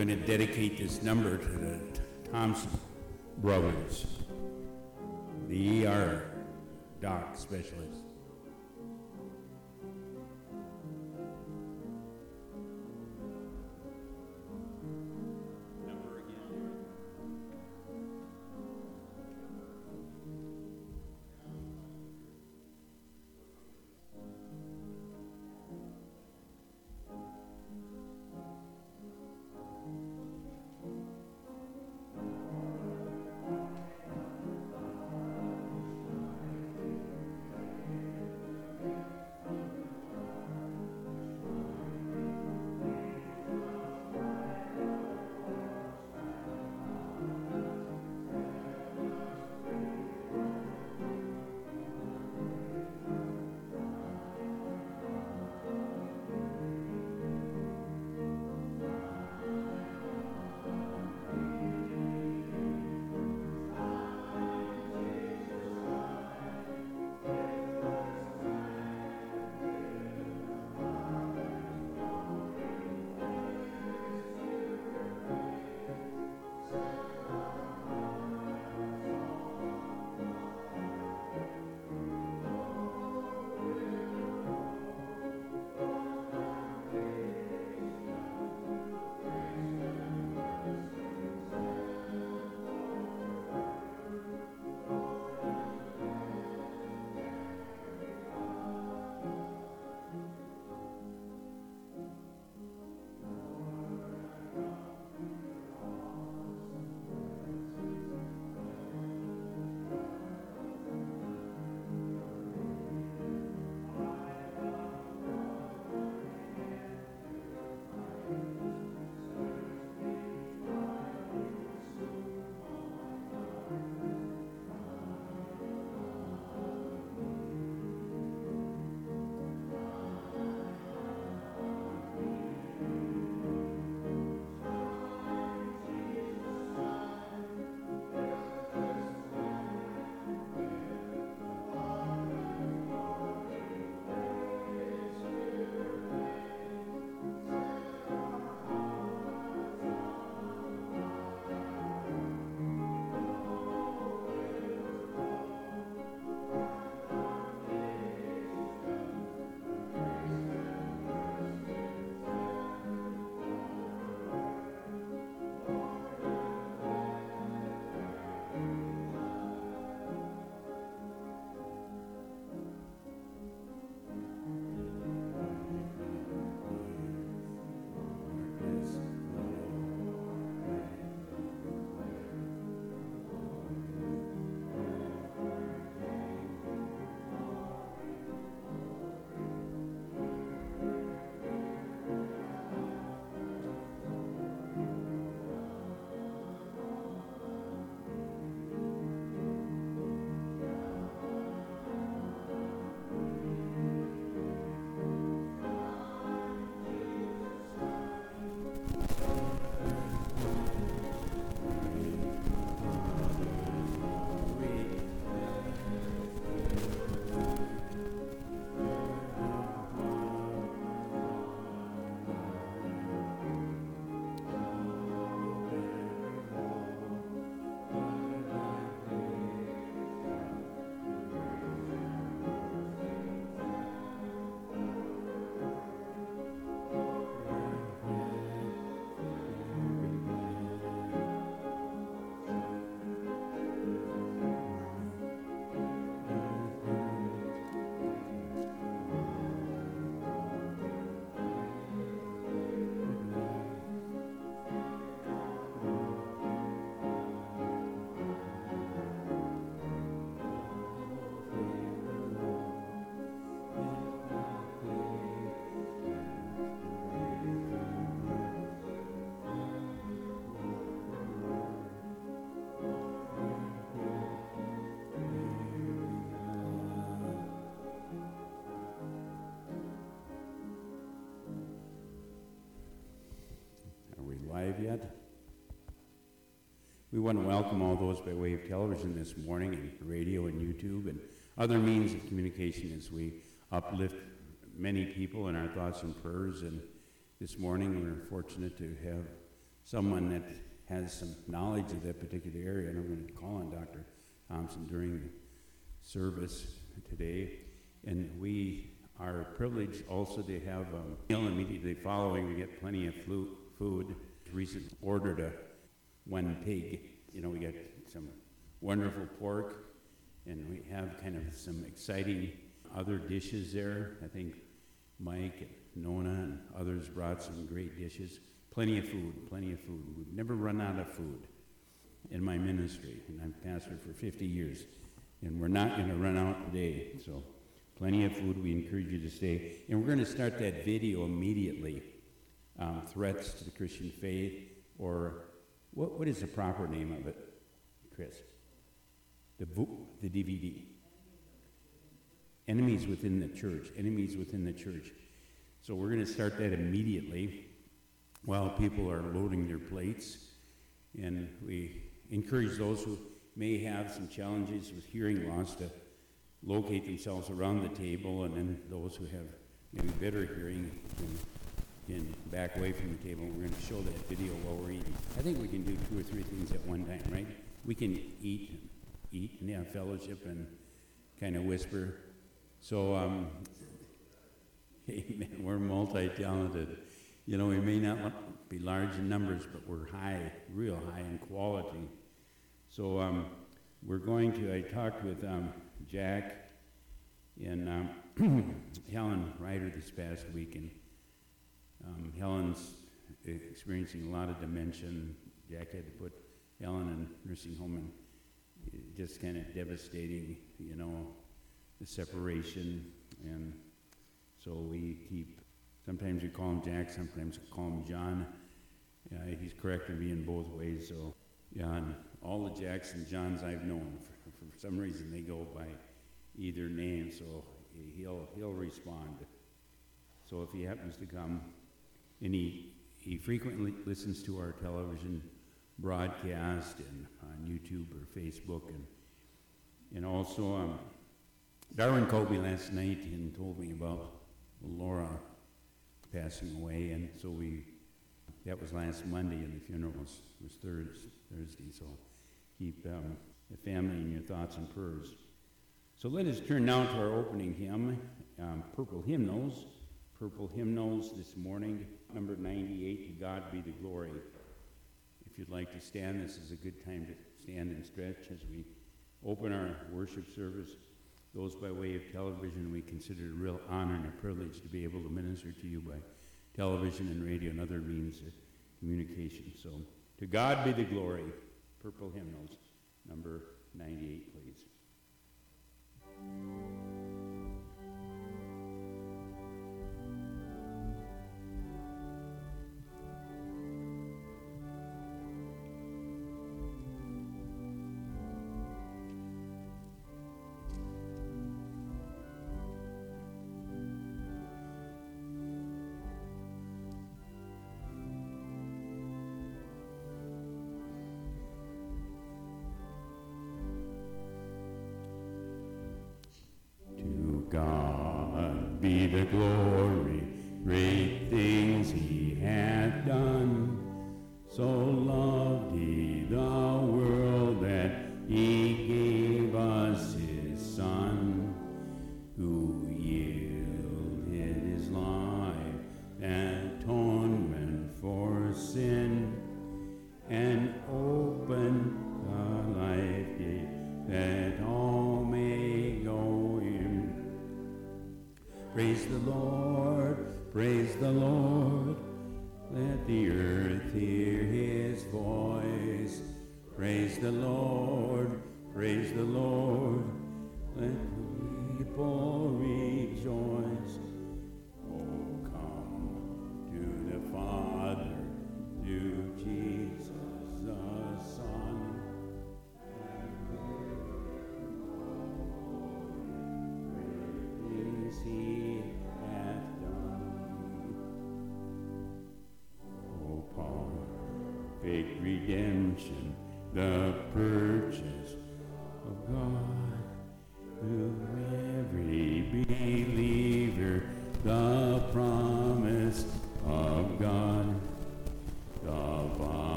Going to dedicate this number to the Thompson brothers, the ER doc specialist. Live yet? We want to welcome all those by way of television this morning and radio and YouTube and other means of communication as we uplift many people in our thoughts and prayers. And this morning we're fortunate to have someone that has some knowledge of that particular area, and I'm going to call on Dr. Thompson during the service today. And we are privileged also to have a meal immediately following. We get plenty of food. Recently ordered a one pig. You know, we got some wonderful pork, and we have kind of some exciting other dishes there. I think Mike and Nona and others brought some great dishes. Plenty of food, plenty of food. We've never run out of food in my ministry, and I've pastored for 50 years, and we're not going to run out today. So, plenty of food. We encourage you to stay, and we're going to start that video immediately. Um, threats to the Christian faith, or what, what is the proper name of it, Chris? The, vo- the DVD. Enemies within the church. Enemies within the church. So we're going to start that immediately while people are loading their plates. And we encourage those who may have some challenges with hearing loss to locate themselves around the table, and then those who have maybe better hearing can, back away from the table. We're going to show that video while we're eating. I think we can do two or three things at one time, right? We can eat, eat, and have fellowship, and kind of whisper. So, um, amen. We're multi-talented. You know, we may not be large in numbers, but we're high, real high in quality. So um, we're going to, I talked with um, Jack and um, Helen Ryder this past week, and um, Helen's experiencing a lot of dementia. Jack had to put Helen in nursing home, and it just kind of devastating, you know, the separation. And so we keep Sometimes we call him Jack, sometimes we call him John. Yeah, he's corrected me in both ways. So, and all the Jacks and Johns I've known, for, for some reason, they go by either name. So he'll he'll respond. So if he happens to come, and he he frequently listens to our television broadcast and on YouTube or Facebook, and and also um, Darwin called me last night and told me about Laura passing away, and so we, that was last Monday, and the funeral was, was Thursday, Thursday, so keep um, the family in your thoughts and prayers. So let us turn now to our opening hymn, um, Purple Hymnals. Purple Hymnals this morning, number 98, To God Be the Glory. If you'd like to stand, this is a good time to stand and stretch as we open our worship service. Those by way of television, we consider it a real honor and a privilege to be able to minister to you by television and radio and other means of communication. So, to God be the glory. Purple hymnals, number 98, please.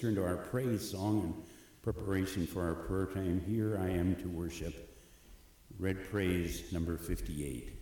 turn to our praise song in preparation for our prayer time. Here I am to worship. Red Praise number 58.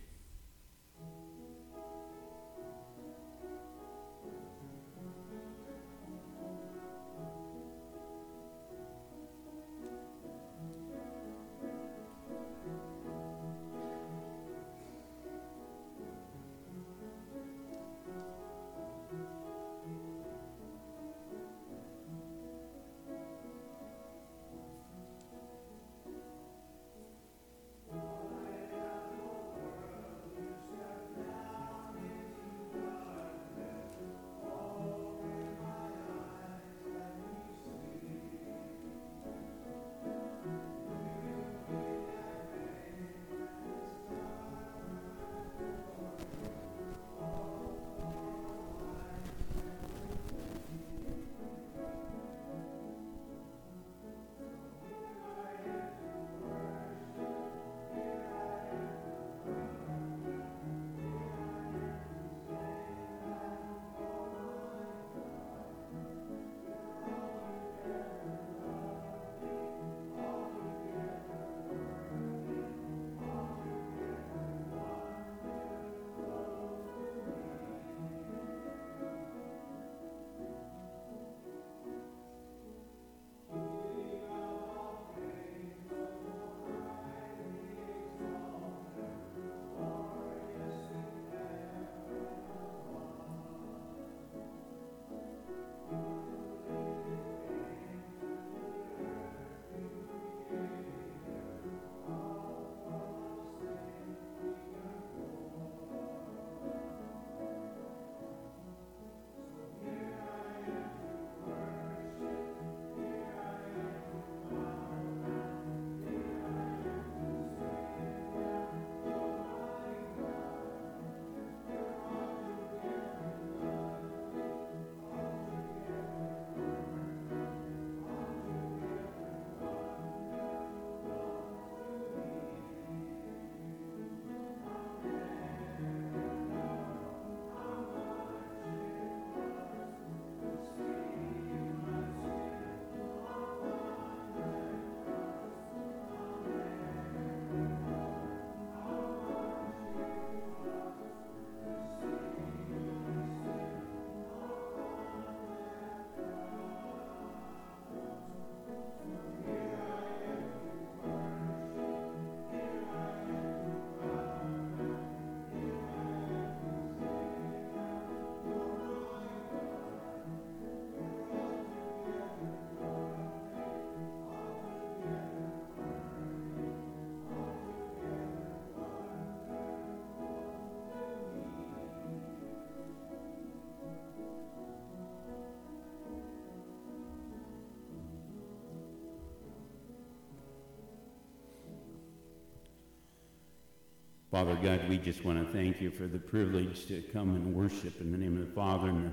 Father God, we just want to thank you for the privilege to come and worship in the name of the Father and the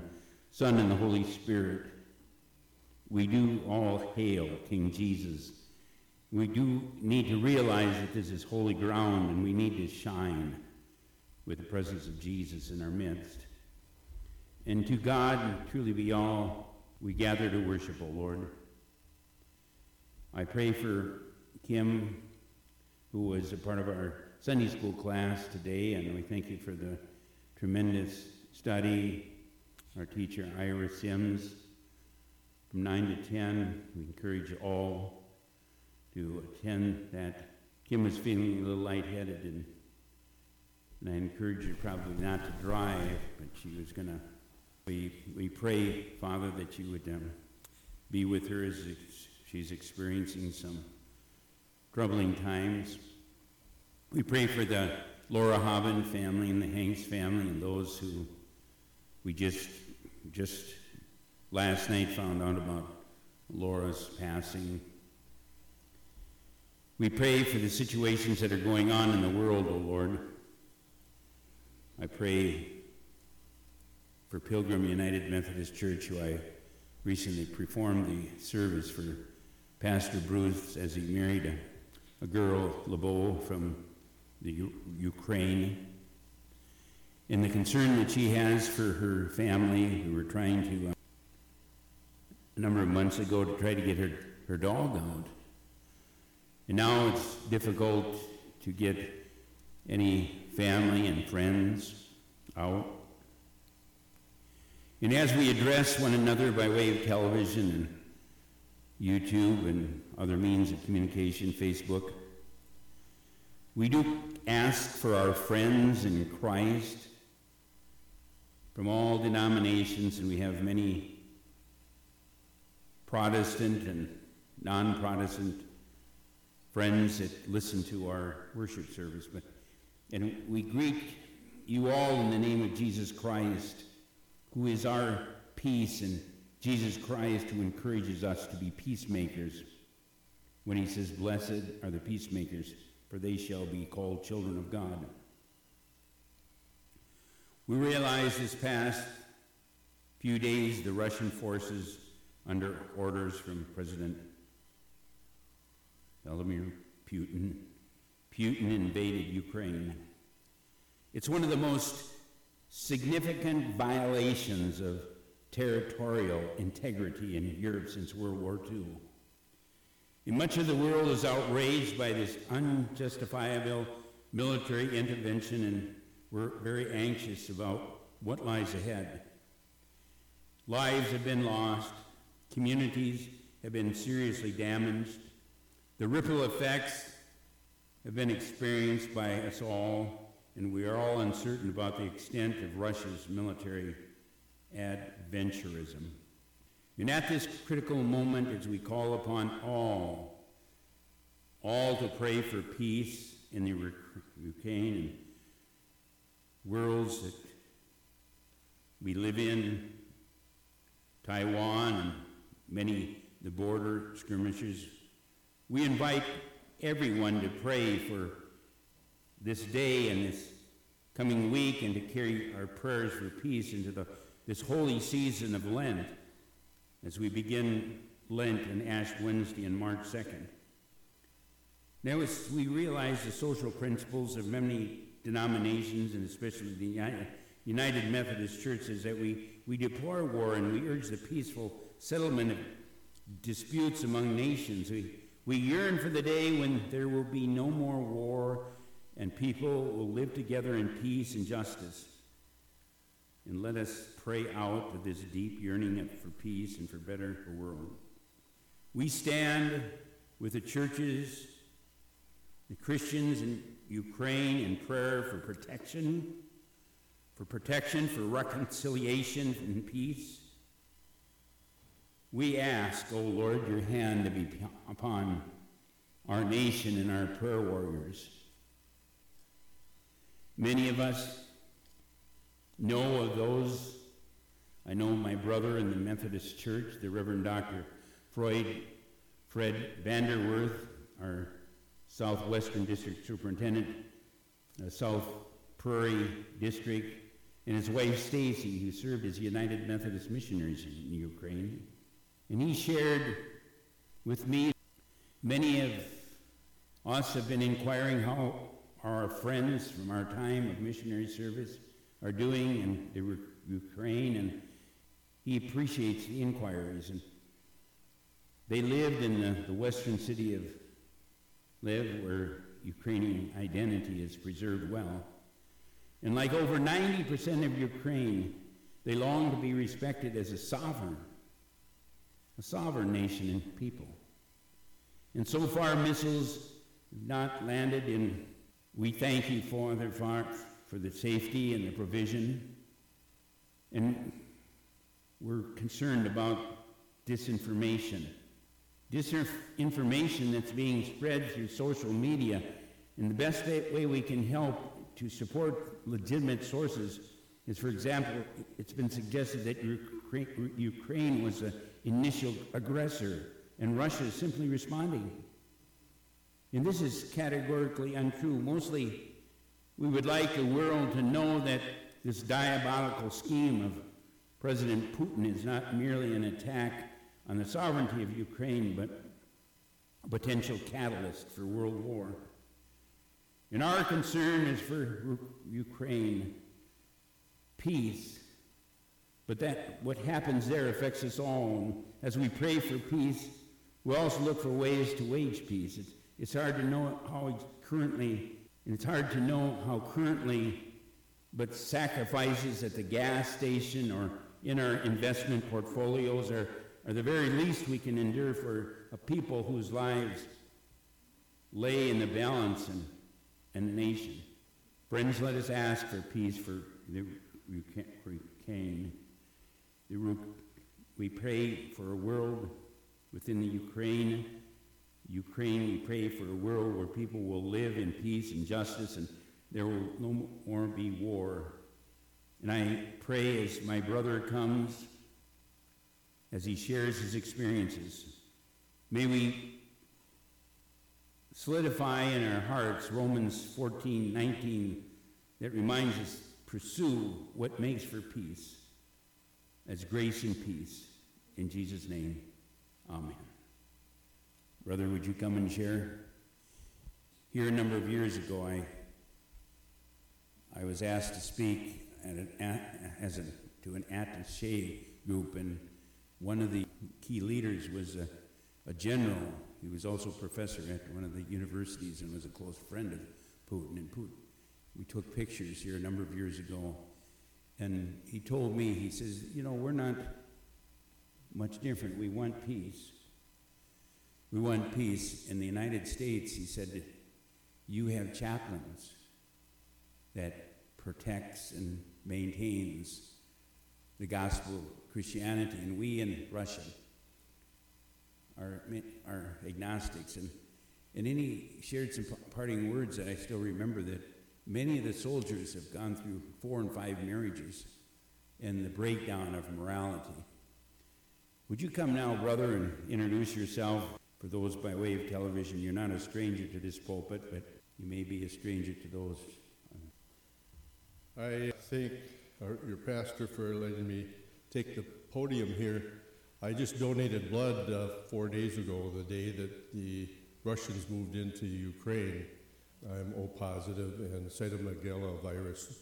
Son and the Holy Spirit. We do all hail King Jesus. We do need to realize that this is holy ground and we need to shine with the presence of Jesus in our midst. And to God, truly be all we gather to worship, O Lord. I pray for Kim, who was a part of our Sunday school class today, and we thank you for the tremendous study. Our teacher, Ira Sims, from 9 to 10, we encourage all to attend that. Kim was feeling a little lightheaded, and, and I encourage you probably not to drive, but she was going to. We, we pray, Father, that you would um, be with her as she's experiencing some troubling times. We pray for the Laura Hobbin family and the Hanks family and those who we just just last night found out about Laura's passing. We pray for the situations that are going on in the world, O oh Lord. I pray for Pilgrim United Methodist Church, who I recently performed the service for Pastor Bruce as he married a, a girl, LeBeau, from the U- Ukraine, and the concern that she has for her family who were trying to, uh, a number of months ago, to try to get her, her dog out. And now it's difficult to get any family and friends out. And as we address one another by way of television and YouTube and other means of communication, Facebook, we do ask for our friends in Christ from all denominations, and we have many Protestant and non Protestant friends that listen to our worship service. But, and we greet you all in the name of Jesus Christ, who is our peace, and Jesus Christ, who encourages us to be peacemakers when he says, Blessed are the peacemakers for they shall be called children of God. We realize this past few days the Russian forces, under orders from President Vladimir Putin, Putin invaded Ukraine. It's one of the most significant violations of territorial integrity in Europe since World War II. Much of the world is outraged by this unjustifiable military intervention, and we're very anxious about what lies ahead. Lives have been lost, communities have been seriously damaged, the ripple effects have been experienced by us all, and we are all uncertain about the extent of Russia's military adventurism. And at this critical moment, as we call upon all, all to pray for peace in the Ukraine and worlds that we live in, Taiwan and many the border skirmishes, we invite everyone to pray for this day and this coming week and to carry our prayers for peace into the, this holy season of Lent as we begin Lent and Ash Wednesday and March 2nd. Now, as we realize the social principles of many denominations, and especially the United Methodist churches, that we, we deplore war and we urge the peaceful settlement of disputes among nations. We, we yearn for the day when there will be no more war and people will live together in peace and justice. And let us pray out of this deep yearning for peace and for better world. We stand with the churches, the Christians in Ukraine in prayer for protection, for protection, for reconciliation and peace. We ask, O oh Lord, your hand to be upon our nation and our prayer warriors. Many of us know of those. I know my brother in the Methodist Church, the Reverend Dr. Freud, Fred Vanderwerth, our Southwestern District Superintendent, South Prairie District, and his wife Stacy, who served as United Methodist missionaries in Ukraine. And he shared with me many of us have been inquiring how our friends from our time of missionary service are doing in the Ukraine, and he appreciates the inquiries. And they lived in the, the western city of Lviv, where Ukrainian identity is preserved well. And like over 90% of Ukraine, they long to be respected as a sovereign, a sovereign nation and people. And so far, missiles have not landed in. We thank you, Father, for, the safety and the provision. And we're concerned about disinformation. Disinformation that's being spread through social media. And the best way we can help to support legitimate sources is, for example, it's been suggested that Ukraine was the initial aggressor and Russia is simply responding. And this is categorically untrue. Mostly, we would like the world to know that this diabolical scheme of President Putin is not merely an attack on the sovereignty of Ukraine, but a potential catalyst for world war. And our concern is for Ukraine, peace. But that what happens there affects us all. And As we pray for peace, we also look for ways to wage peace. It's, it's hard to know how currently, and it's hard to know how currently, but sacrifices at the gas station or in our investment portfolios are, are the very least we can endure for a people whose lives lay in the balance and and the nation. Friends, let us ask for peace for the Ukraine. We pray for a world within the Ukraine. Ukraine, we pray for a world where people will live in peace and justice and there will no more be war. And I pray as my brother comes, as he shares his experiences, may we solidify in our hearts Romans 14, 19, that reminds us pursue what makes for peace as grace and peace. In Jesus' name, amen. Brother, would you come and share? Here a number of years ago, I, I was asked to speak at an, as a, to an attaché group, and one of the key leaders was a, a general he was also a professor at one of the universities and was a close friend of Putin. And Putin, we took pictures here a number of years ago, and he told me, he says, you know, we're not much different. We want peace. We want peace. In the United States, he said, you have chaplains that protects and maintains the gospel of Christianity, and we in Russia are, are agnostics. And, and then he shared some parting words that I still remember that many of the soldiers have gone through four and five marriages and the breakdown of morality. Would you come now, brother, and introduce yourself? For those by way of television, you're not a stranger to this pulpit, but you may be a stranger to those. I thank your pastor for letting me take the podium here I just donated blood uh, four days ago, the day that the Russians moved into Ukraine. I'm O positive and cytomegalovirus virus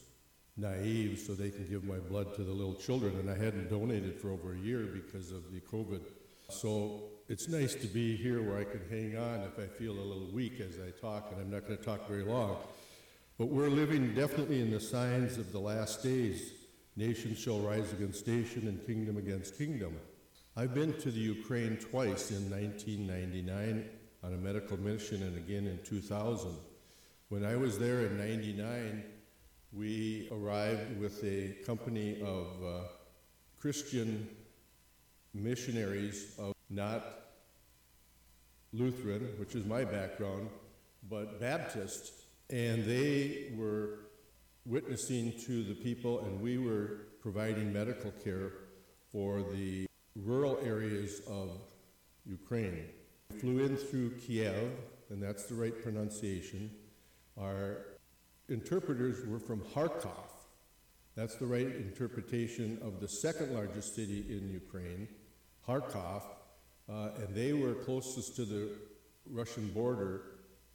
naive, so they can give my blood to the little children. And I hadn't donated for over a year because of the COVID. So it's nice to be here where I can hang on if I feel a little weak as I talk, and I'm not going to talk very long. But we're living definitely in the signs of the last days. Nation shall rise against nation and kingdom against kingdom. I've been to the Ukraine twice in 1999 on a medical mission and again in 2000. When I was there in 99, we arrived with a company of uh, Christian missionaries of not Lutheran, which is my background, but Baptist, and they were witnessing to the people, and we were providing medical care for the rural areas of Ukraine. We flew in through Kiev, and that's the right pronunciation. Our interpreters were from Kharkov. That's the right interpretation of the second largest city in Ukraine, Kharkov, uh, and they were closest to the Russian border,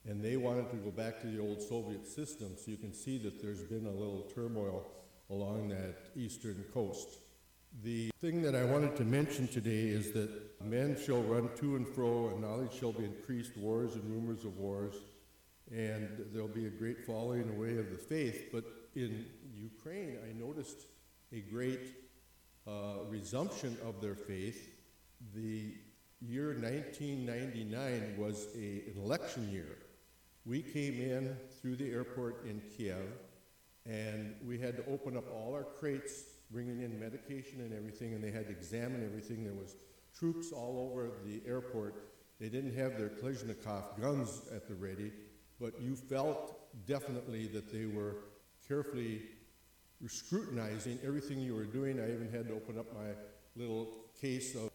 and they wanted to go back to the old Soviet system. So you can see that there's been a little turmoil along that eastern coast. The thing that I wanted to mention today is that men shall run to and fro, and knowledge shall be increased, wars and rumors of wars, and there'll be a great falling away of the faith. But in Ukraine, I noticed a great uh, resumption of their faith. The year 1999 was a, an election year. We came in through the airport in Kiev, and we had to open up all our crates, bringing in medication and everything, and they had to examine everything. There was troops all over the airport. They didn't have their Kalashnikov guns at the ready, but you felt definitely that they were carefully scrutinizing everything you were doing. I even had to open up my little case of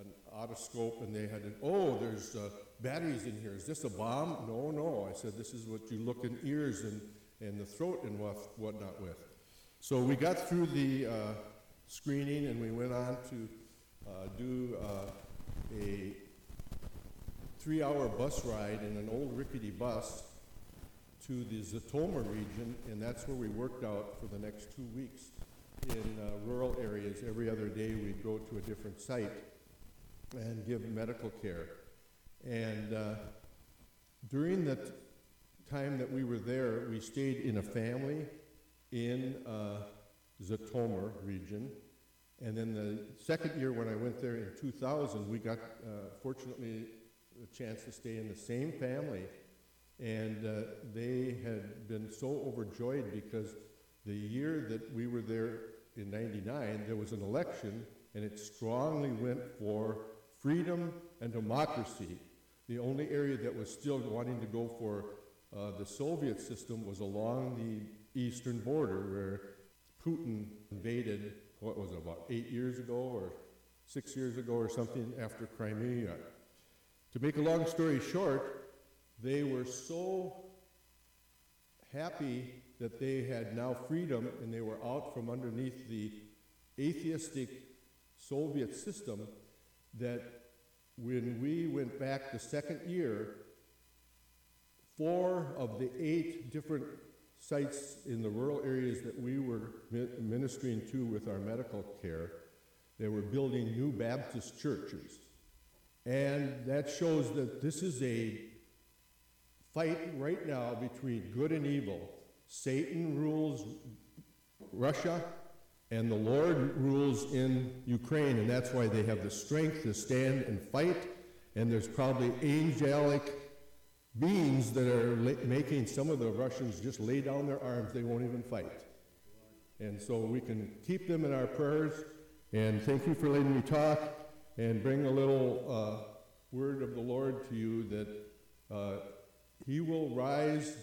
an otoscope, and they had, an, oh, there's uh, batteries in here. Is this a bomb? No, no. I said, this is what you look in ears and, and the throat and what, whatnot with. So we got through the uh, screening, and we went on to uh, do uh, a three-hour bus ride in an old rickety bus to the Zhytomyr region, and that's where we worked out for the next two weeks in uh, rural areas. Every other day, we'd go to a different site and give medical care. And uh, during the time that we were there, we stayed in a family in uh, Zhytomyr region. And then the second year when I went there in 2000, we got, uh, fortunately, a chance to stay in the same family. And uh, they had been so overjoyed because the year that we were there in 99, there was an election, and it strongly went for freedom and democracy. The only area that was still wanting to go for uh, the Soviet system was along the eastern border where Putin invaded, what was it, about eight years ago or six years ago or something after Crimea. To make a long story short, they were so happy that they had now freedom and they were out from underneath the atheistic Soviet system that when we went back the second year, four of the eight different sites in the rural areas that we were ministering to with our medical care, they were building new Baptist churches. And that shows that this is a fight right now between good and evil. Satan rules Russia, and the Lord rules in Ukraine, and that's why they have the strength to stand and fight. And there's probably angelic beings that are la- making some of the Russians just lay down their arms, they won't even fight. And so we can keep them in our prayers. And thank you for letting me talk and bring a little uh, word of the Lord to you that uh, He will rise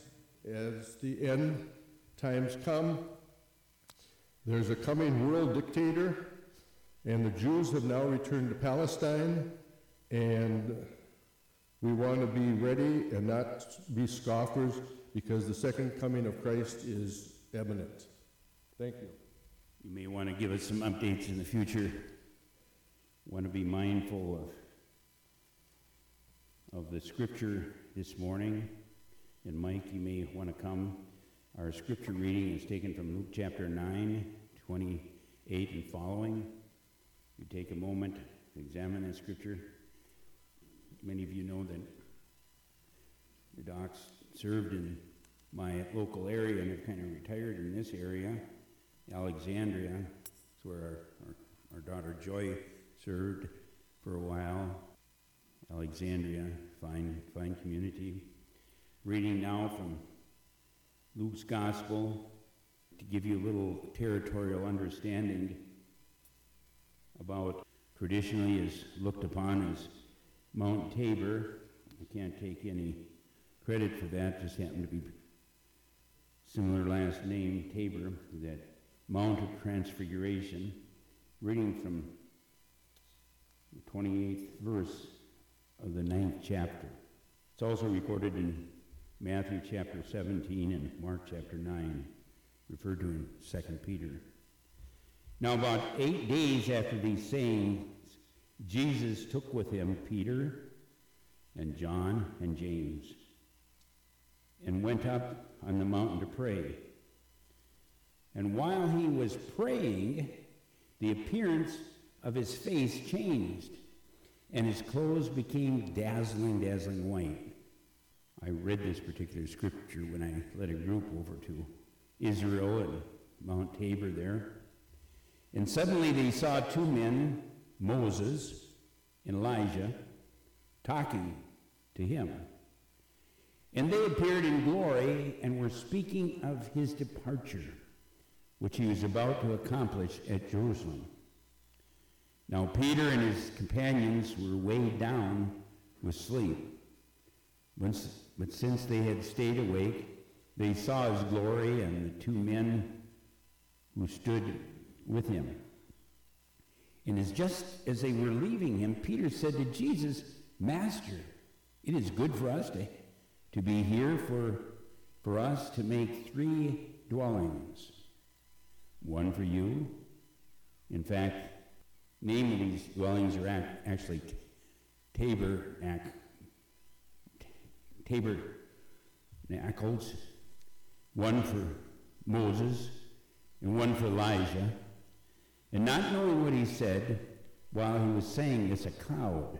as the end times come there's a coming world dictator, and the Jews have now returned to Palestine, and we want to be ready and not be scoffers because the second coming of Christ is imminent. Thank you. You may want to give us some updates in the future. Want to be mindful of, of the scripture this morning. And Mike, you may want to come. Our scripture reading is taken from Luke chapter 9, 28 and following. You take a moment to examine that scripture. Many of you know that the docs served in my local area and have kind of retired in this area. Alexandria, is where our, our, our daughter Joy served for a while. Alexandria, fine, fine community. Reading now from Luke's Gospel, to give you a little territorial understanding about traditionally is looked upon as Mount Tabor. I can't take any credit for that, just happened to be similar last name, Tabor, that Mount of Transfiguration, reading from the 28th verse of the ninth chapter. It's also recorded in Matthew chapter 17 and Mark chapter 9, referred to in 2 Peter. Now, about eight days after these sayings, Jesus took with him Peter and John and James and went up on the mountain to pray. And while he was praying, the appearance of his face changed, and his clothes became dazzling, dazzling white. I read this particular scripture when I led a group over to Israel and Mount Tabor there. And suddenly they saw two men, Moses and Elijah, talking to him. And they appeared in glory and were speaking of his departure, which he was about to accomplish at Jerusalem. Now Peter and his companions were weighed down with sleep. But since they had stayed awake, they saw his glory and the two men who stood with him. And as just as they were leaving him, Peter said to Jesus, Master, it is good for us to, to be here, for, for us to make three dwellings. One for you. In fact, name of these dwellings are actually Tabor, Tabor, tabernacles, one for Moses and one for Elijah. And not knowing what he said, while he was saying this, a cloud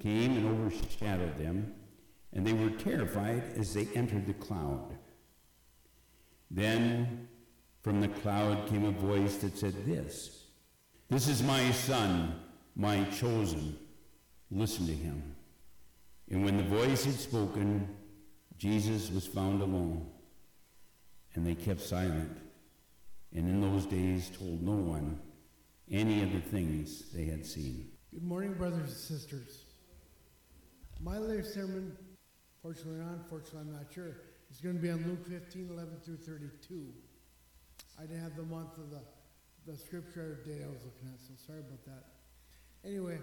came and overshadowed them, and they were terrified as they entered the cloud. Then from the cloud came a voice that said this This is my son, my chosen. Listen to him. And when the voice had spoken, Jesus was found alone, and they kept silent, and in those days told no one any of the things they had seen. Good morning, brothers and sisters. My latest sermon, fortunately or unfortunately, I'm not sure, is going to be on Luke 15, 11 through 32. I didn't have the month of the, the scripture day I was looking at, so sorry about that. Anyway,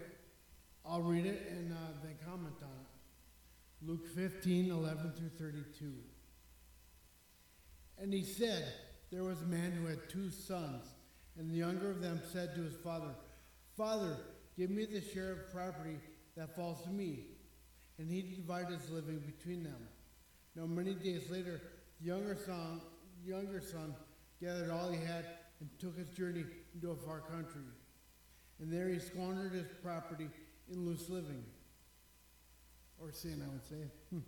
I'll read it and uh, then comment on it. Luke 15, 11 through 32. And he said, There was a man who had two sons. And the younger of them said to his father, Father, give me the share of property that falls to me. And he divided his living between them. Now, many days later, the younger son, younger son gathered all he had and took his journey into a far country. And there he squandered his property in loose living, or sin, I would say. Hmm.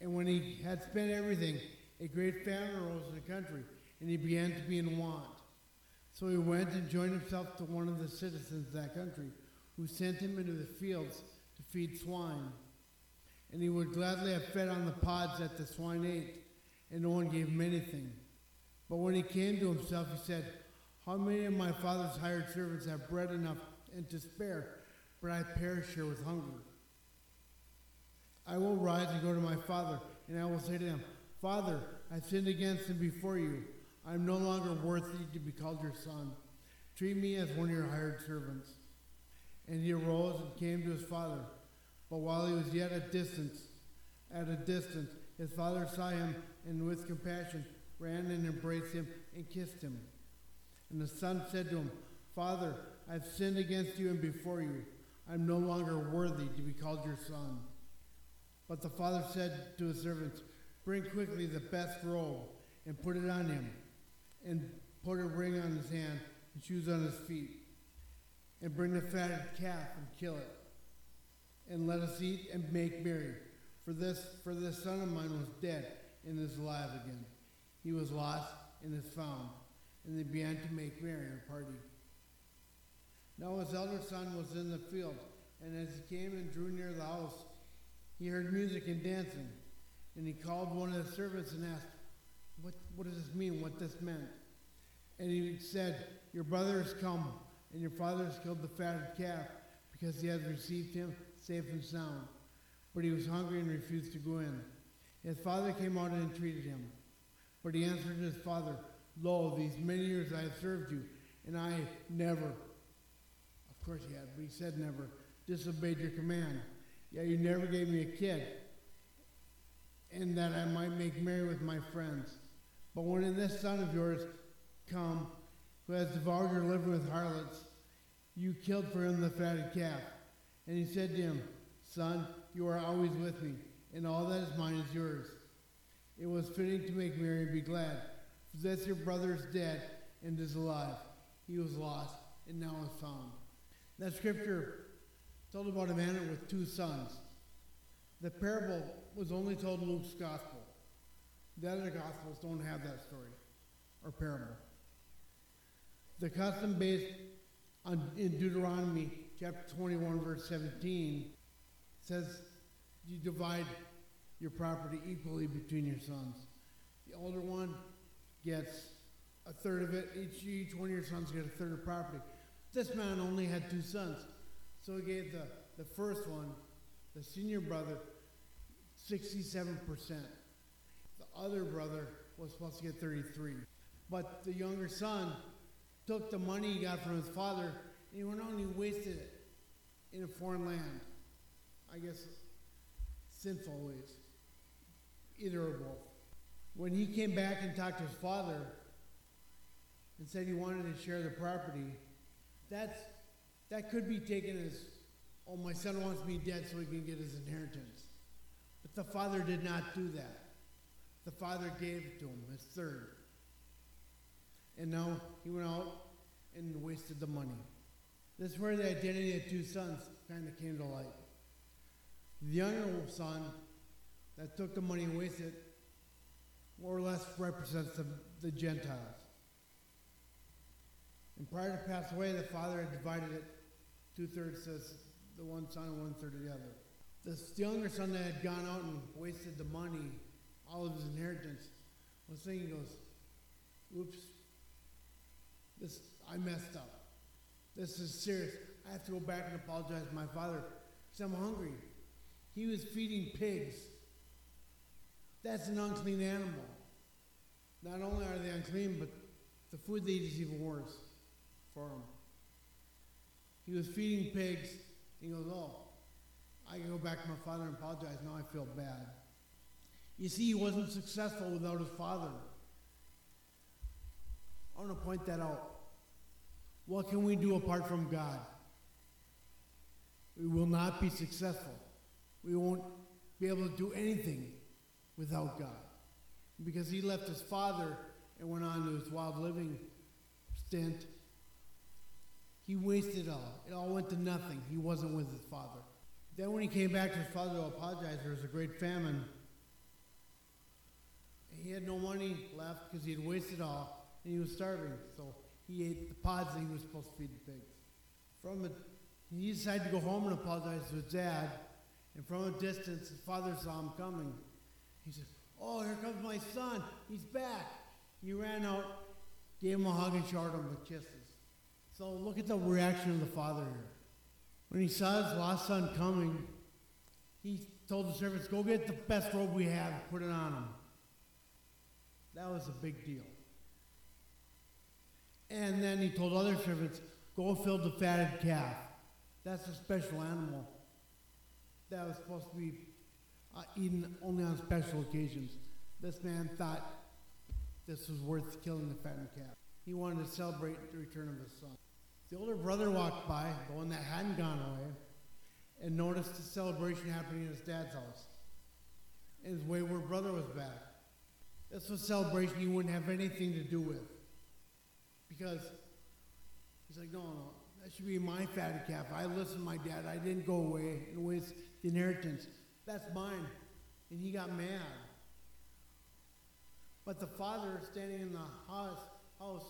and when he had spent everything, a great famine arose in the country, and he began to be in want. So he went and joined himself to one of the citizens of that country, who sent him into the fields to feed swine. And he would gladly have fed on the pods that the swine ate, and no one gave him anything. But when he came to himself, he said, How many of my father's hired servants have bread enough and to spare, but I perish here with hunger? I will rise and go to my father, and I will say to him, Father, I sinned against him before you I am no longer worthy to be called your son. Treat me as one of your hired servants. And he arose and came to his father. But while he was yet at distance, at a distance, his father saw him and with compassion ran and embraced him and kissed him. And the son said to him, Father, I've sinned against you and before you. I'm no longer worthy to be called your son. But the father said to his servants, Bring quickly the best robe and put it on him and put a ring on his hand and shoes on his feet, and bring the fatted calf and kill it. And let us eat and make merry. For this, for this son of mine was dead and is alive again. He was lost and is found. And they began to make merry and party. Now his elder son was in the field, and as he came and drew near the house, he heard music and dancing. And he called one of the servants and asked, what, what does this mean? What this meant? And he said, Your brother has come, and your father has killed the fatted calf, because he has received him safe and sound. But he was hungry and refused to go in. His father came out and entreated him. But he answered his father, Lo, these many years I have served you, and I never, of course he had, but he said never, disobeyed your command. Yet you never gave me a kid and that I might make merry with my friends. But when this son of yours come, who has devoured your living with harlots, you killed for him the fatted calf. And he said to him, Son, you are always with me, and all that is mine is yours. It was fitting to make merry and be glad, for this your brother is dead and is alive. He was lost and now is found. That scripture told about a man with two sons. The parable was only told in Luke's gospel. The other gospels don't have that story or parable. The custom based on, in Deuteronomy chapter 21, verse 17 says you divide your property equally between your sons. The older one gets a third of it. Each, each one of your sons get a third of property. This man only had two sons. So he gave the, the first one, the senior brother, 67%. The other brother was supposed to get 33. But the younger son took the money he got from his father and he went out and he wasted it in a foreign land. I guess sinful ways. Either or both. When he came back and talked to his father and said he wanted to share the property, that's, that could be taken as, oh, my son wants me dead so he can get his inheritance. The father did not do that. The father gave it to him, his third. And now he went out and wasted the money. This is where the identity of two sons kind of came to light. The younger son that took the money and wasted it more or less represents the, the Gentiles. And prior to pass away, the father had divided it two thirds says the one son and one third of the other. This younger son that had gone out and wasted the money, all of his inheritance, was thinking, he goes, "Oops, this I messed up. This is serious. I have to go back and apologize to my father because I'm hungry." He was feeding pigs. That's an unclean animal. Not only are they unclean, but the food they eat is even worse for them. He was feeding pigs. He goes, Oh, I can go back to my father and apologize. Now I feel bad. You see, he wasn't successful without his father. I want to point that out. What can we do apart from God? We will not be successful. We won't be able to do anything without God. Because he left his father and went on to his wild living stint, he wasted it all. It all went to nothing. He wasn't with his father. Then, when he came back to his father to apologize, there was a great famine. He had no money left because he had wasted all, and he was starving. So he ate the pods that he was supposed to feed the pigs. From it, he decided to go home and apologize to his dad. And from a distance, his father saw him coming. He said, Oh, here comes my son. He's back. He ran out, gave him a hug, and showered him with kisses. So look at the reaction of the father here. When he saw his lost son coming, he told the servants, Go get the best robe we have, put it on him. That was a big deal. And then he told other servants, Go fill the fatted calf. That's a special animal that was supposed to be uh, eaten only on special occasions. This man thought this was worth killing the fattened calf. He wanted to celebrate the return of his son. The older brother walked by, the one that hadn't gone away, and noticed the celebration happening in his dad's house. And his wayward brother was back. This was a celebration he wouldn't have anything to do with. Because he's like, no, no, that should be my fatted calf. I listened to my dad. I didn't go away and waste the inheritance. That's mine. And he got mad. But the father standing in the house, house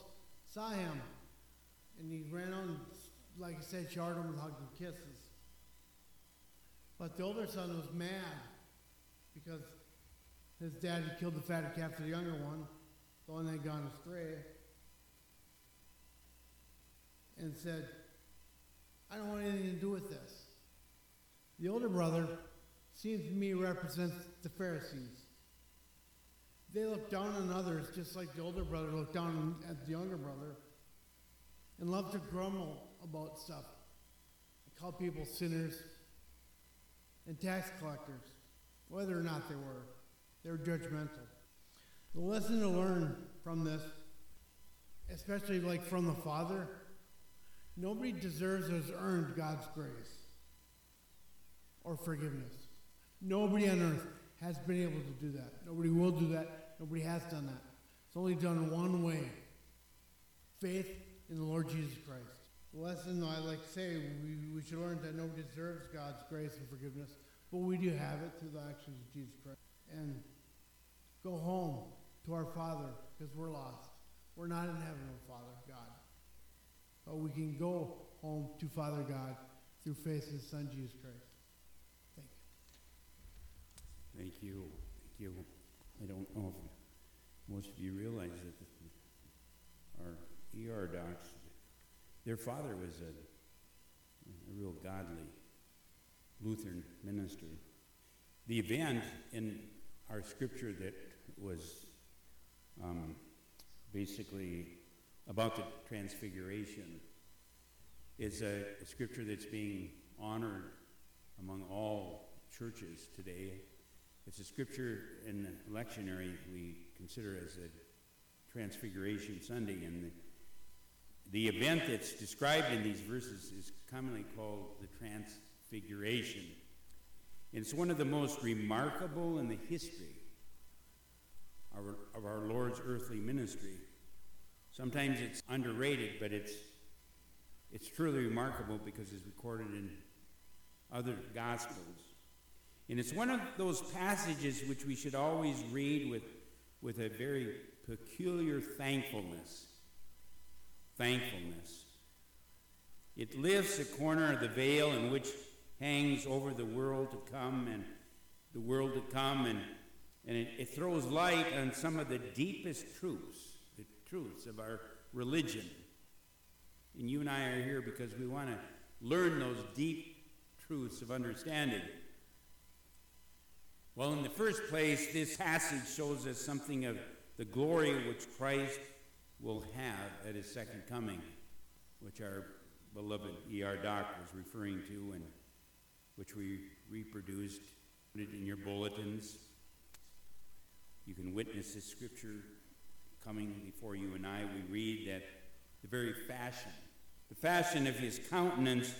saw him. And he ran on, like I said, showered him with hugs and kisses. But the older son was mad because his dad had killed the fatted calf for the younger one, the one that had gone astray, and said, I don't want anything to do with this. The older brother seems to me represents the Pharisees. They look down on others just like the older brother looked down at the younger brother and love to grumble about stuff. They call people sinners and tax collectors, whether or not they were. They're judgmental. The lesson to learn from this, especially like from the Father, nobody deserves or has earned God's grace or forgiveness. Nobody on earth has been able to do that. Nobody will do that. Nobody has done that. It's only done one way faith in the Lord Jesus Christ. The lesson I like to say, we, we should learn that nobody deserves God's grace and forgiveness, but we do have it through the actions of Jesus Christ. And go home to our Father because we're lost. We're not in heaven with Father God. But we can go home to Father God through faith in His Son Jesus Christ. Thank you. Thank you. Thank you. I don't know if most of you realize that our ER docs, their father was a, a real godly Lutheran minister. The event in our scripture that was um, basically about the transfiguration is a, a scripture that's being honored among all churches today. It's a scripture in the lectionary we consider as a Transfiguration Sunday, and the, the event that's described in these verses is commonly called the Transfiguration. And it's one of the most remarkable in the history of our, of our Lord's earthly ministry. Sometimes it's underrated, but it's, it's truly remarkable because it's recorded in other Gospels. And it's one of those passages which we should always read with, with a very peculiar thankfulness. Thankfulness. It lifts a corner of the veil in which hangs over the world to come and the world to come, and, and it, it throws light on some of the deepest truths, the truths of our religion. And you and I are here because we want to learn those deep truths of understanding. Well, in the first place, this passage shows us something of the glory which Christ will have at his second coming, which our beloved E.R. Doc was referring to and which we reproduced it in your bulletins. You can witness this scripture coming before you and I. We read that the very fashion, the fashion of his countenance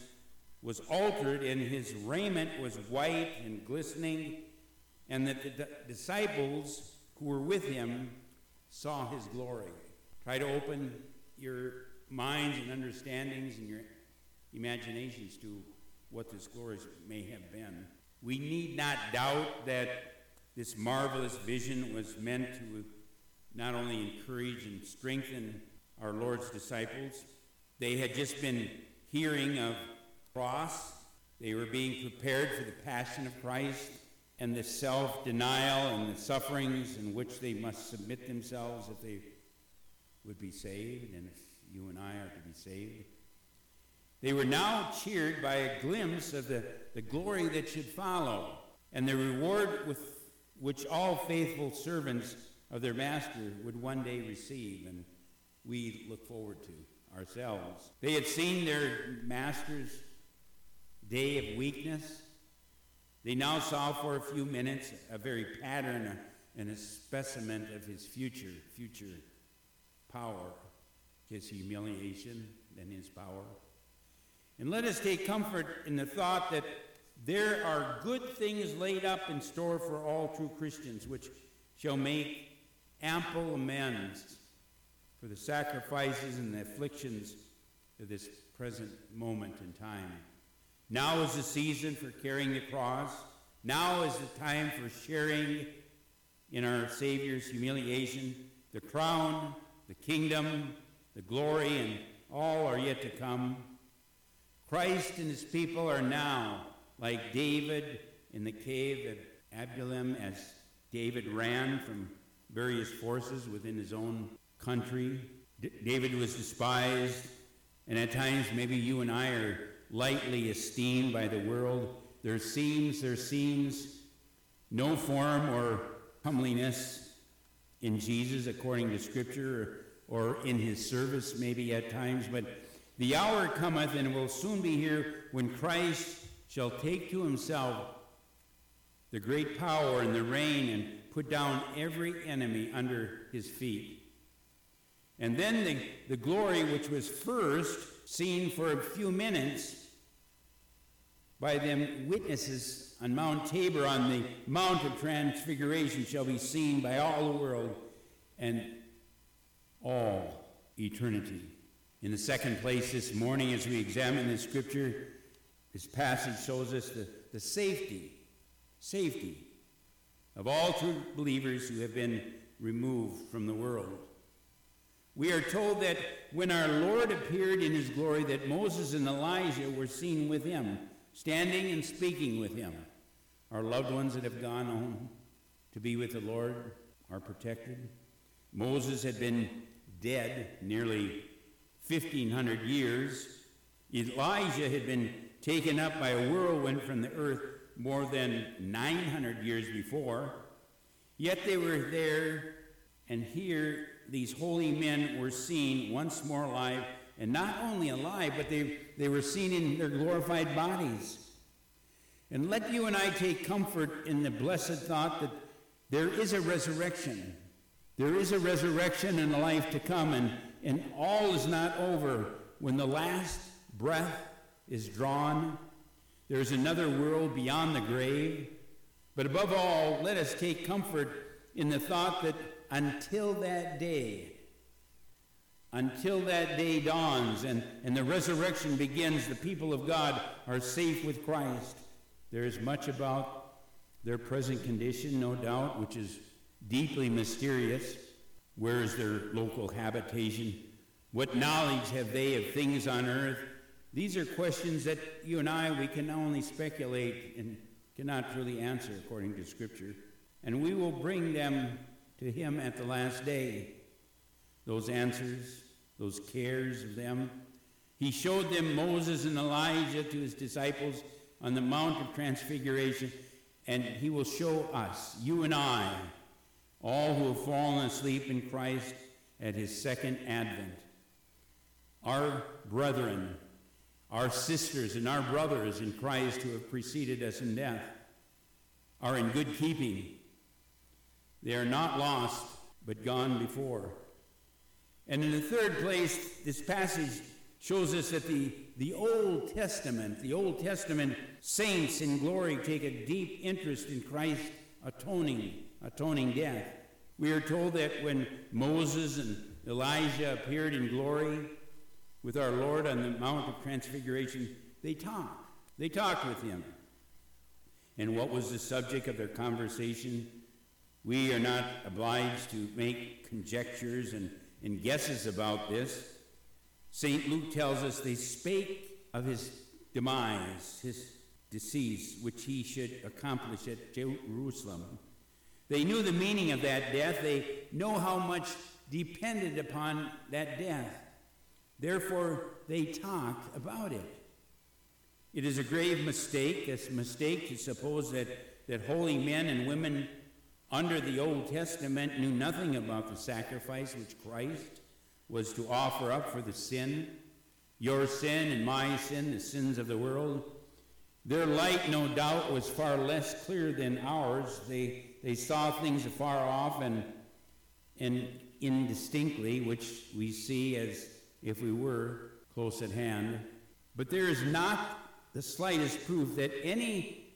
was altered, and his raiment was white and glistening, and that the disciples who were with him saw his glory. Try to open your minds and understandings and your imaginations to what this glory may have been. We need not doubt that this marvelous vision was meant to not only encourage and strengthen our Lord's disciples, they had just been hearing of cross. They were being prepared for the passion of Christ and the self denial and the sufferings in which they must submit themselves if they would be saved and if you and I are to be saved. They were now cheered by a glimpse of the, the glory that should follow and the reward with which all faithful servants of their master would one day receive, and we look forward to ourselves. They had seen their master's day of weakness. They now saw for a few minutes a very pattern and a specimen of his future, future power, his humiliation and his power. And let us take comfort in the thought that there are good things laid up in store for all true Christians, which shall make ample amends for the sacrifices and the afflictions of this present moment in time. Now is the season for carrying the cross. Now is the time for sharing in our Savior's humiliation. The crown, the kingdom, the glory, and all are yet to come. Christ and his people are now like David in the cave of Adullam as David ran from various forces within his own country. D- David was despised, and at times maybe you and I are lightly esteemed by the world. There seems, there seems no form or comeliness in Jesus according to Scripture or, in his service, maybe at times, but the hour cometh and will soon be here when Christ shall take to himself the great power and the reign and put down every enemy under his feet. And then the, the glory which was first seen for a few minutes by them witnesses on Mount Tabor on the Mount of Transfiguration shall be seen by all the world and all eternity. In the second place this morning, as we examine the scripture, this passage shows us the, the safety, safety of all true believers who have been removed from the world. We are told that when our Lord appeared in his glory, that Moses and Elijah were seen with him, standing and speaking with him. Our loved ones that have gone home to be with the Lord are protected. Moses had been dead nearly 1,500 years. Elijah had been taken up by a whirlwind from the earth more than 900 years before. Yet they were there, and here these holy men were seen once more alive, and not only alive, but they, they were seen in their glorified bodies. And let you and I take comfort in the blessed thought that there is a resurrection. There is a resurrection and a life to come, and, and all is not over. When the last breath is drawn, there's another world beyond the grave. But above all, let us take comfort in the thought that until that day, until that day dawns and, and the resurrection begins, the people of God are safe with Christ. There is much about their present condition, no doubt, which is deeply mysterious. Where is their local habitation? What knowledge have they of things on earth? These are questions that you and I, we can only speculate and cannot really answer according to Scripture. And we will bring them to Him at the last day. Those answers, those cares of them. He showed them Moses and Elijah to his disciples on the Mount of Transfiguration, and He will show us, you and I, all who have fallen asleep in Christ at His second advent. Our brethren, our sisters and our brothers in Christ who have preceded us in death are in good keeping. They are not lost, but gone before. And in the third place, this passage shows us that the, the Old Testament, the Old Testament saints in glory take a deep interest in Christ's atoning, atoning death. We are told that when Moses and Elijah appeared in glory, with our Lord on the Mount of Transfiguration, they talked. They talked with him. And what was the subject of their conversation? We are not obliged to make conjectures and, and guesses about this. St. Luke tells us they spake of his demise, his decease, which he should accomplish at Jerusalem. They knew the meaning of that death. They know how much depended upon that death. Therefore, they talked about it. It is a grave mistake, a mistake to suppose that, that holy men and women under the Old Testament knew nothing about the sacrifice which Christ was to offer up for the sin, your sin and my sin, the sins of the world. Their light, no doubt, was far less clear than ours. They, they saw things afar off and, and indistinctly, which we see as if we were close at hand. But there is not the slightest proof that any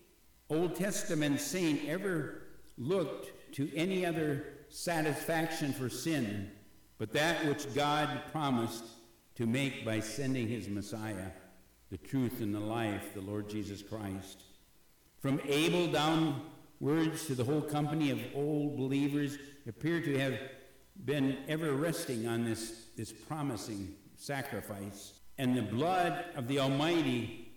Old Testament saint ever looked to any other satisfaction for sin but that which God promised to make by sending his Messiah, the truth and the life, the Lord Jesus Christ. From Abel downwards to the whole company of old believers appear to have been ever resting on this, this promising sacrifice. And the blood of the Almighty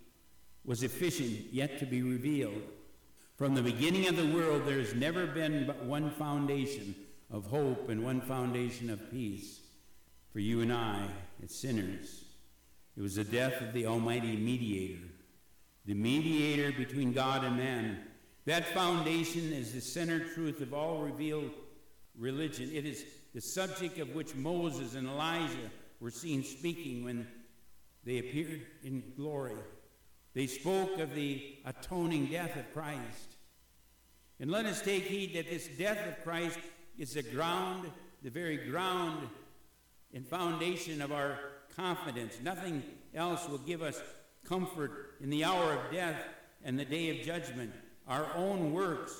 was efficient yet to be revealed. From the beginning of the world, there has never been but one foundation of hope and one foundation of peace for you and I as sinners. It was the death of the Almighty Mediator, the mediator between God and man. That foundation is the center truth of all revealed religion. It is the subject of which Moses and Elijah were seen speaking when they appeared in glory. They spoke of the atoning death of Christ. And let us take heed that this death of Christ is the ground, the very ground and foundation of our confidence. Nothing else will give us comfort in the hour of death and the day of judgment. Our own works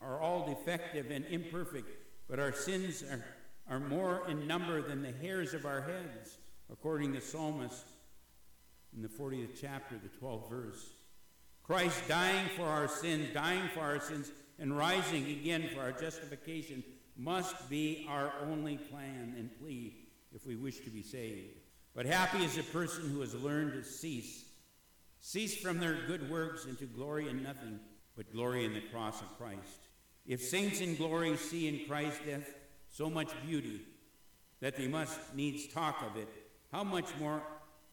are all defective and imperfect, but our sins are, are more in number than the hairs of our heads, according to the Psalmist in the 40th chapter, the 12th verse. Christ dying for our sins, dying for our sins, and rising again for our justification must be our only plan and plea if we wish to be saved. But happy is the person who has learned to cease, cease from their good works into glory in nothing, but glory in the cross of Christ. If saints in glory see in Christ's death so much beauty that they must needs talk of it, how much more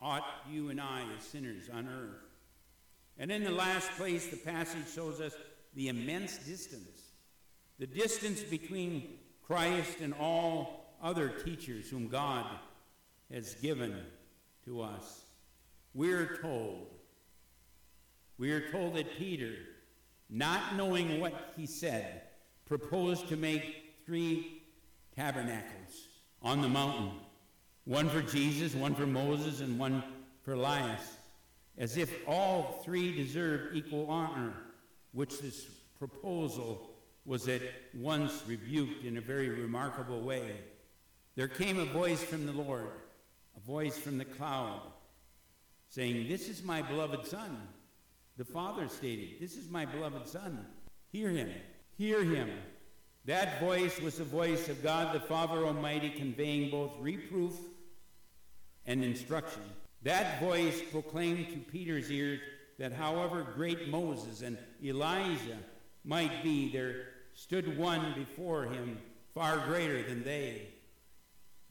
ought you and I as sinners on earth? And in the last place, the passage shows us the immense distance, the distance between Christ and all other teachers whom God has given to us. We're told, we are told that Peter, not knowing what he said, proposed to make three tabernacles on the mountain. One for Jesus, one for Moses, and one for Elias, as if all three deserved equal honor, which this proposal was at once rebuked in a very remarkable way. There came a voice from the Lord, a voice from the cloud, saying, This is my beloved Son. The Father stated, This is my beloved Son. Hear him. Hear him. That voice was the voice of God the Father Almighty conveying both reproof and instruction. That voice proclaimed to Peter's ears that however great Moses and Elijah might be, there stood one before him far greater than they.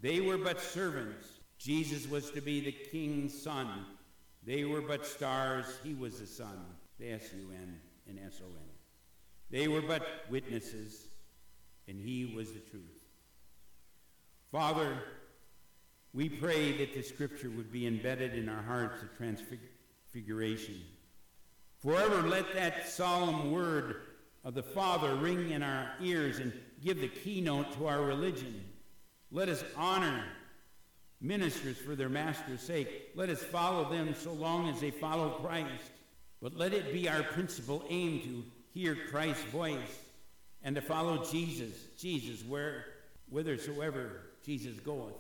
They were but servants. Jesus was to be the king's son. They were but stars. He was the sun. The S U N and S O N. They were but witnesses, and he was the truth. Father, we pray that the scripture would be embedded in our hearts of transfiguration. Forever let that solemn word of the Father ring in our ears and give the keynote to our religion. Let us honor ministers for their master's sake. Let us follow them so long as they follow Christ. But let it be our principal aim to hear Christ's voice and to follow Jesus, Jesus, where whithersoever Jesus goeth.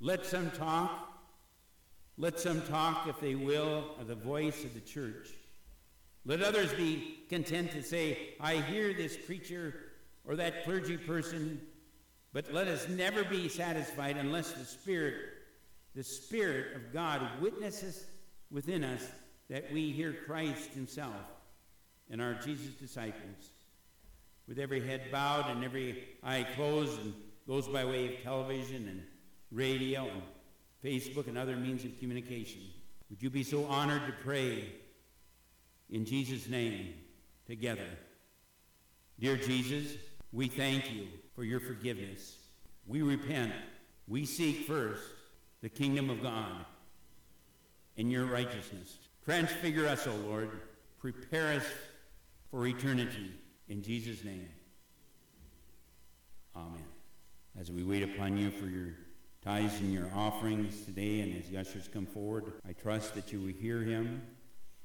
Let some talk, let some talk, if they will, of the voice of the church. Let others be content to say, I hear this preacher or that clergy person, but let us never be satisfied unless the Spirit, the Spirit of God, witnesses within us that we hear Christ Himself and our Jesus disciples. With every head bowed and every eye closed, and those by way of television and radio and Facebook and other means of communication. Would you be so honored to pray in Jesus' name together? Dear Jesus, we thank you for your forgiveness. We repent. We seek first the kingdom of God and your righteousness. Transfigure us, O Lord. Prepare us for eternity. In Jesus' name. Amen. As we wait upon you for your tithes and your offerings today, and as the ushers come forward, I trust that you will hear him.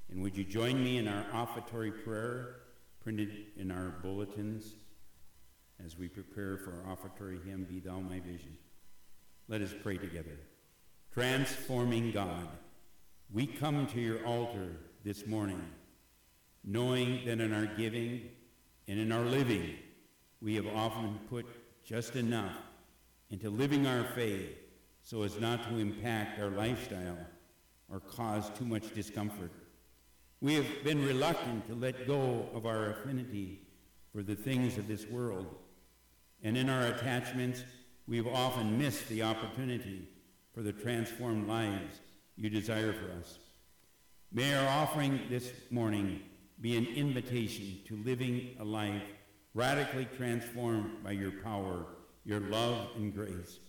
And would you join me in our offertory prayer printed in our bulletins as we prepare for our offertory hymn, Be Thou My Vision? Let us pray together. Transforming God, we come to your altar this morning, knowing that in our giving and in our living, we have often put just enough into living our faith so as not to impact our lifestyle or cause too much discomfort. We have been reluctant to let go of our affinity for the things of this world. And in our attachments, we've often missed the opportunity for the transformed lives you desire for us. May our offering this morning be an invitation to living a life radically transformed by your power your love and grace.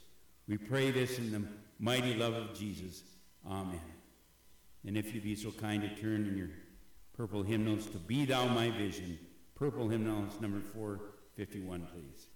We pray this in the mighty love of Jesus. Amen. And if you'd be so kind to turn in your purple hymnals to Be Thou My Vision, Purple hymnals number 451, please.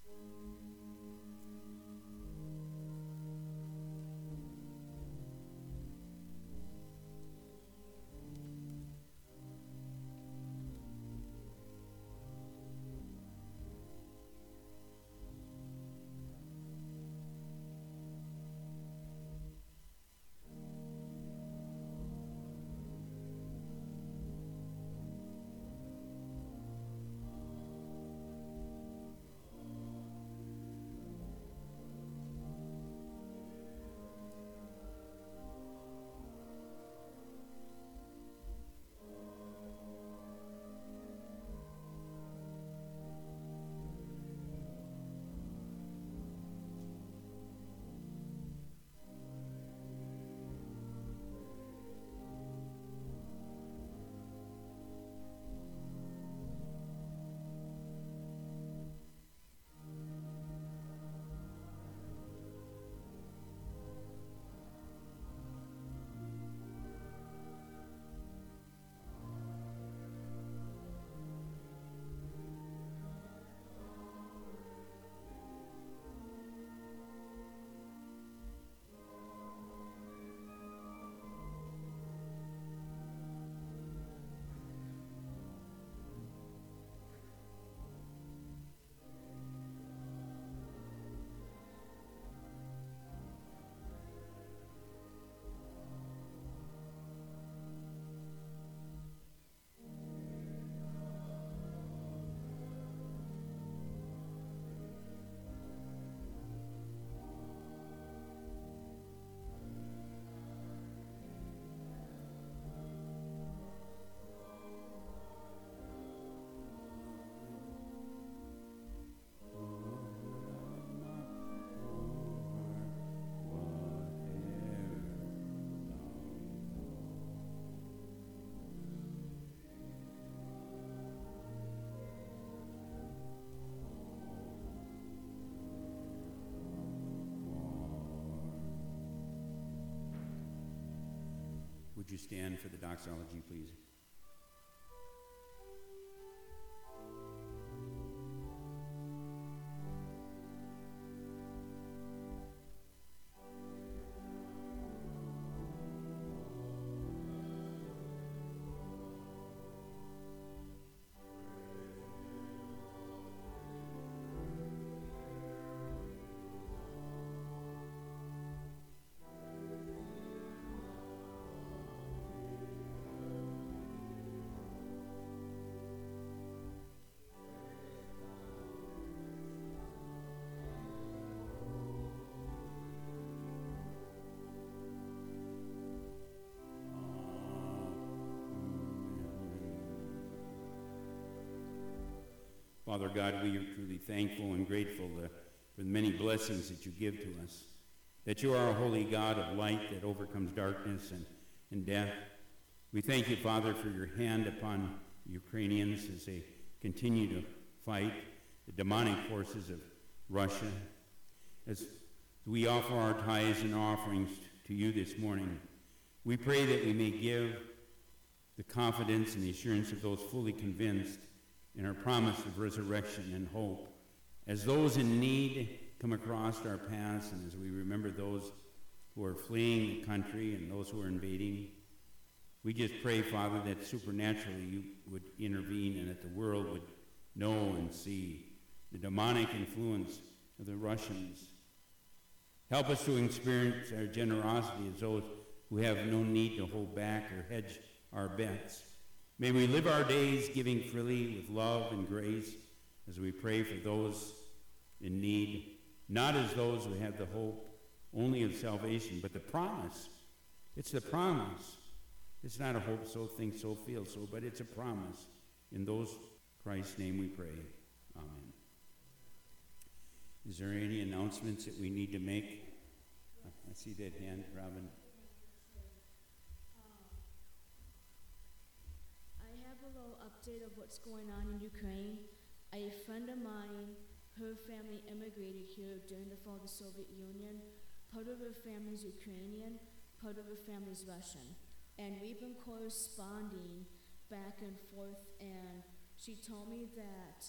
You stand for the doxology, please? Father God, we are truly thankful and grateful uh, for the many blessings that you give to us. That you are a holy God of light that overcomes darkness and, and death. We thank you, Father, for your hand upon Ukrainians as they continue to fight the demonic forces of Russia. As we offer our tithes and offerings to you this morning, we pray that we may give the confidence and the assurance of those fully convinced in our promise of resurrection and hope. As those in need come across our paths, and as we remember those who are fleeing the country and those who are invading, we just pray, Father, that supernaturally you would intervene and that the world would know and see the demonic influence of the Russians. Help us to experience our generosity as those who have no need to hold back or hedge our bets. May we live our days giving freely with love and grace as we pray for those in need, not as those who have the hope only of salvation, but the promise. It's the promise. It's not a hope so, think so, feel so, but it's a promise. In those Christ's name we pray. Amen. Is there any announcements that we need to make? I see that hand, Robin. I have a little update of what's going on in Ukraine. A friend of mine, her family immigrated here during the fall of the Soviet Union. Part of her family's Ukrainian, part of her family's Russian. And we've been corresponding back and forth, and She told me that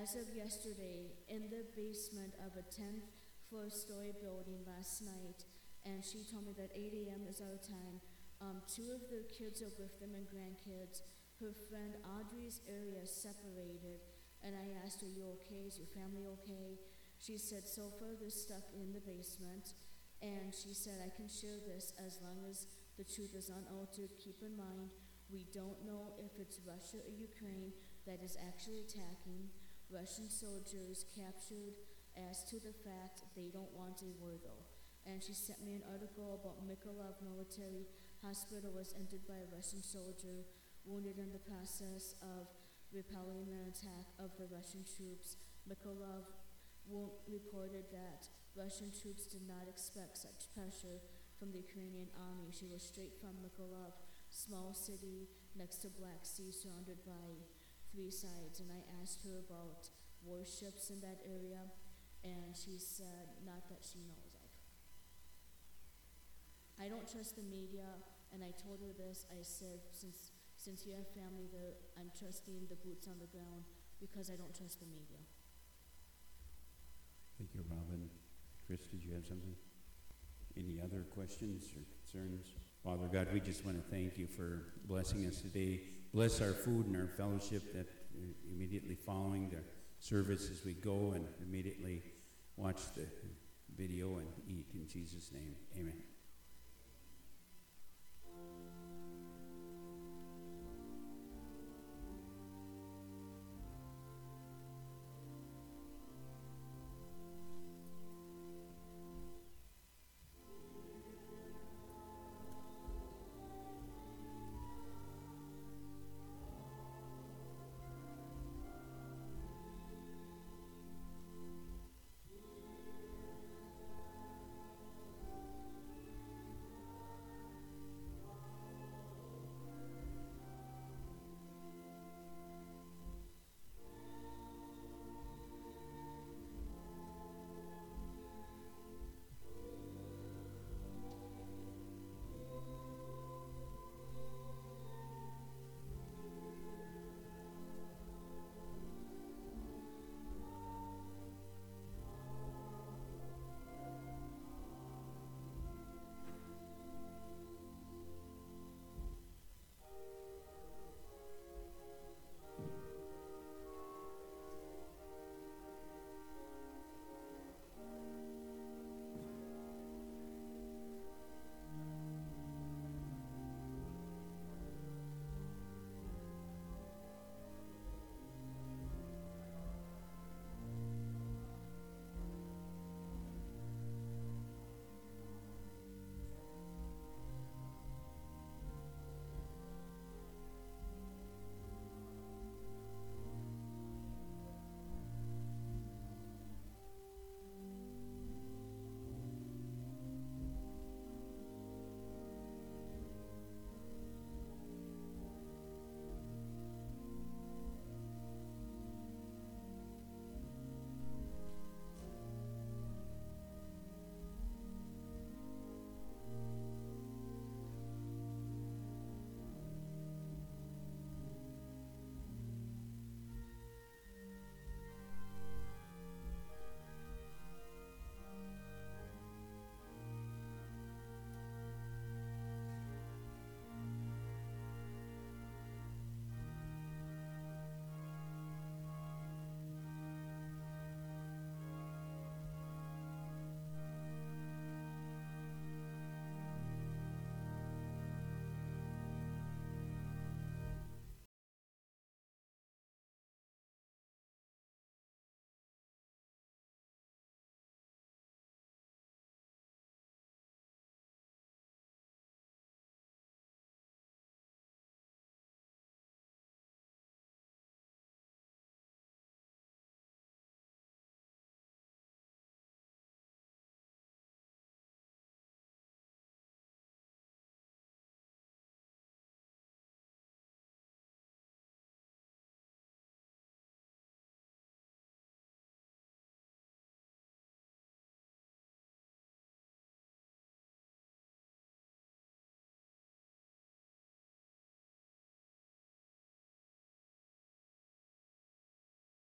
as of yesterday, in the basement of a 10th floor story building last night, and she told me that 8 a.m. is our time. Um, two of their kids are with them and grandkids. Her friend Audrey's area separated, and I asked her, "You okay? Is your family okay?" She said, "So far they're stuck in the basement," and she said, "I can share this as long as the truth is unaltered. Keep in mind, we don't know if it's Russia or Ukraine that is actually attacking. Russian soldiers captured as to the fact they don't want a war though." And she sent me an article about Mykolaiv Military Hospital was entered by a Russian soldier wounded in the process of repelling an attack of the Russian troops. Mykolaiv reported that Russian troops did not expect such pressure from the Ukrainian army. She was straight from Mykolaiv, small city next to Black Sea, surrounded by three sides. And I asked her about warships in that area, and she said not that she knows of. I don't trust the media, and I told her this. I said, since since you have family there, I'm trusting the boots on the ground because I don't trust the media. Thank you, Robin. Chris, did you have something? Any other questions or concerns? Father God, we just want to thank you for blessing us today. Bless our food and our fellowship that immediately following the service as we go and immediately watch the video and eat in Jesus' name. Amen.